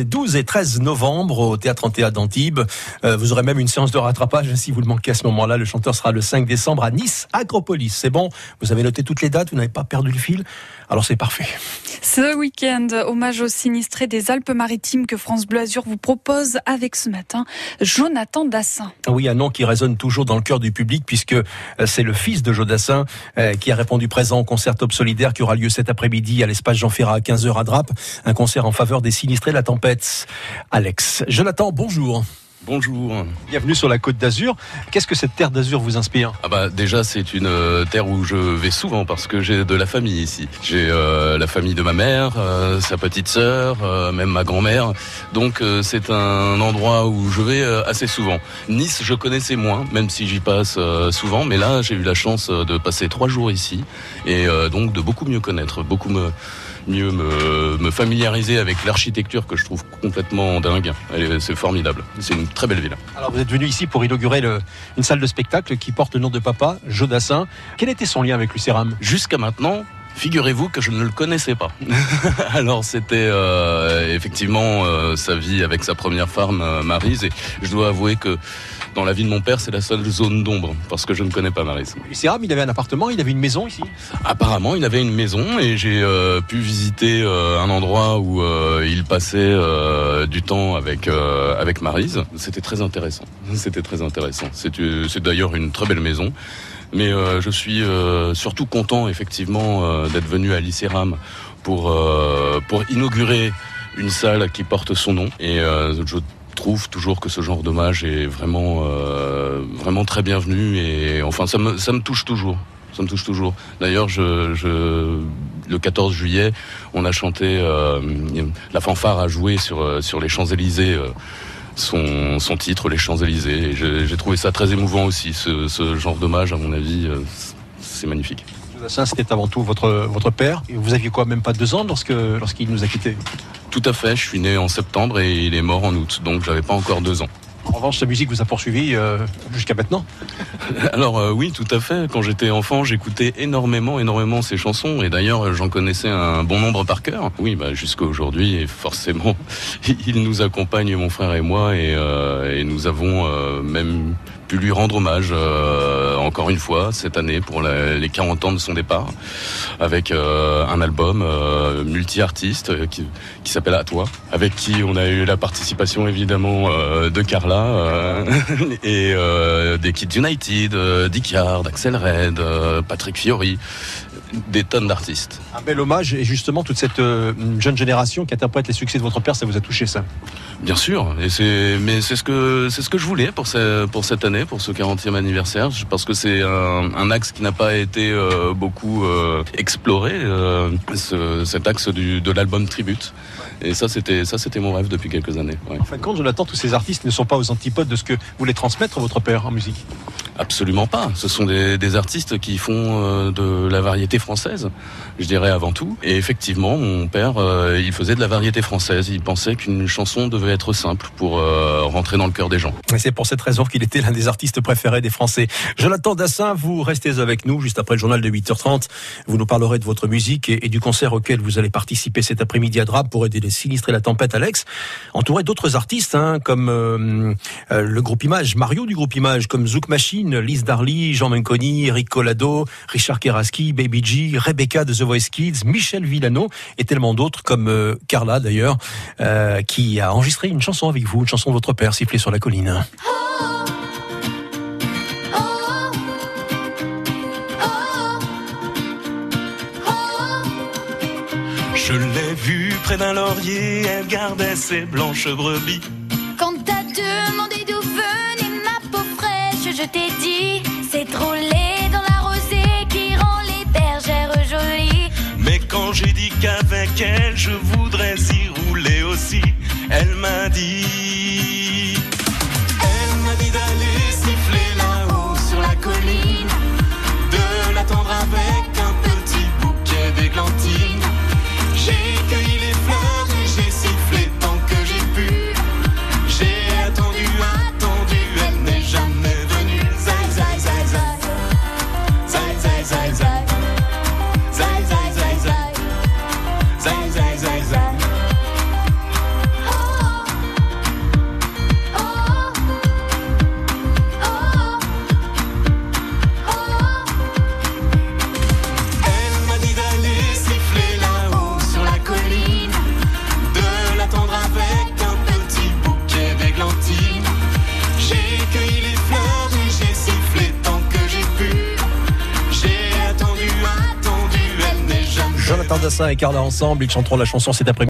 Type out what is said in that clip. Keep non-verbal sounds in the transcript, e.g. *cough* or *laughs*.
les 12 et 13 novembre au Théâtre Antéa d'Antibes. Euh, vous aurez même une séance de rattrapage si vous le manquez à ce moment-là. Le chanteur sera le 5 décembre à Nice, Acropolis. C'est bon Vous avez noté toutes les dates Vous n'avez pas perdu le fil Alors c'est parfait. Ce week-end, hommage aux sinistrés des Alpes-Maritimes que France Bleu Azur vous propose avec ce matin Jonathan Dassin. Oui, un nom qui résonne toujours dans le cœur du public puisque euh, c'est le fils de Jodassin euh, qui a répondu présent au concert Top Solidaire qui aura lieu cet après-midi à l'espace Jean Ferrat à 15h à Drape. Un concert en faveur des sinistrés de la tempête. Alex. Jonathan, bonjour. Bonjour. Bienvenue sur la Côte d'Azur. Qu'est-ce que cette terre d'Azur vous inspire? Ah bah déjà c'est une euh, terre où je vais souvent parce que j'ai de la famille ici. J'ai euh, la famille de ma mère, euh, sa petite sœur, même ma grand-mère. Donc c'est un endroit où je vais assez souvent. Nice je connaissais moins, même si j'y passe souvent, mais là j'ai eu la chance de passer trois jours ici et donc de beaucoup mieux connaître, beaucoup me mieux me, familiariser avec l'architecture que je trouve complètement dingue. C'est formidable. C'est une très belle ville. Alors vous êtes venu ici pour inaugurer une salle de spectacle qui porte le nom de papa, Jodassin. Quel était son lien avec Lucéram? Jusqu'à maintenant, Figurez-vous que je ne le connaissais pas. *laughs* Alors c'était euh, effectivement euh, sa vie avec sa première femme euh, Marise et je dois avouer que dans la vie de mon père, c'est la seule zone d'ombre parce que je ne connais pas Marise. Lucéram, il avait un appartement, il avait une maison ici Apparemment, il avait une maison et j'ai pu visiter un endroit où il passait du temps avec avec Marise. C'était très intéressant. *laughs* C'était très intéressant. C'est d'ailleurs une très belle maison. Mais euh, je suis euh, surtout content effectivement euh, d'être venu à l'ICERAM pour, pour inaugurer une salle qui porte son nom. Et je trouve toujours que ce genre d'hommage est vraiment, vraiment très bienvenu. Et enfin, ça me, ça me touche toujours. Ça me touche toujours. D'ailleurs, je, je, le 14 juillet, on a chanté, la fanfare a joué sur, sur les Champs-Élysées son, son titre, Les Champs-Élysées. J'ai trouvé ça très émouvant aussi, ce, genre d'hommage, à mon avis, euh, c'est magnifique. C'était avant tout votre, votre père. Vous aviez quoi, même pas deux ans lorsqu'il nous a quittés? Tout à fait, je suis né en septembre et il est mort en août, donc j'avais pas encore deux ans. En revanche, sa musique vous a poursuivi euh, jusqu'à maintenant *laughs* Alors euh, oui, tout à fait. Quand j'étais enfant, j'écoutais énormément, énormément ses chansons. Et d'ailleurs, j'en connaissais un bon nombre par cœur. Oui, bah, jusqu'à aujourd'hui. Et forcément, *laughs* il nous accompagne, mon frère et moi. Et, euh, et nous avons même pu lui rendre hommage euh, encore une fois cette année pour les 40 ans de son départ avec euh, un album euh, multi-artiste qui, qui s'appelle À toi avec qui on a eu la participation évidemment de Carla *laughs* et des Kids United, Dick Yard, Axel Red, Patrick Fiori des tonnes d'artistes. Un bel hommage et justement toute cette euh, jeune génération qui interprète les succès de votre père, ça vous a touché ça? Bien sûr, et c'est mais c'est ce que c'est ce que je voulais pour pour cette année, pour ce 40e anniversaire, parce que c'est un, axe qui n'a pas été euh, beaucoup euh, exploré, cet axe de l'album Tribute. Et ça, c'était ça, c'était mon rêve depuis quelques années. En fin de compte, Jonathan, tous ces artistes ne sont pas aux antipodes de ce que voulait transmettre votre père en musique. Absolument pas. Ce sont des, artistes qui font euh, de la variété française, je dirais avant tout. Et effectivement, mon père, euh, il faisait de la variété française. Il pensait qu'une chanson devait être simple pour euh, rentrer dans le cœur des gens. Et c'est pour cette raison qu'il était l'un des artistes préférés des Français. Jonathan Dassin, vous restez avec nous juste après le journal de 8h30. Vous nous parlerez de votre musique et, du concert auquel vous allez participer cet après-midi à Drap pour aider les sinistrés la tempête, Alex. Entouré d'autres artistes, hein, comme le groupe Image, Mario du groupe Image, comme Zouk Machine, Lise Darly, Jean Menconi, Eric Collado, Richard Keraski, Baby G, Rebecca de The Voice Kids, Michel Villano et tellement d'autres comme euh, Carla d'ailleurs, euh, qui a enregistré une chanson avec vous, une chanson de votre père, Sifflé sur la colline. Je l'ai vue près d'un laurier, elle gardait ses blanches brebis. Je t'ai dit, c'est trop laid dans la rosée qui rend les bergères jolies. Mais quand j'ai dit qu'avec elle je voudrais y rouler aussi, elle m'a dit. J'ai cueilli les fleurs j'ai sifflé tant que j'ai pu. J'ai attendu, attendu. Elle n'est jamais. Jonas Andersson et Karla ensemble, ils chanteront la chanson cet après midi.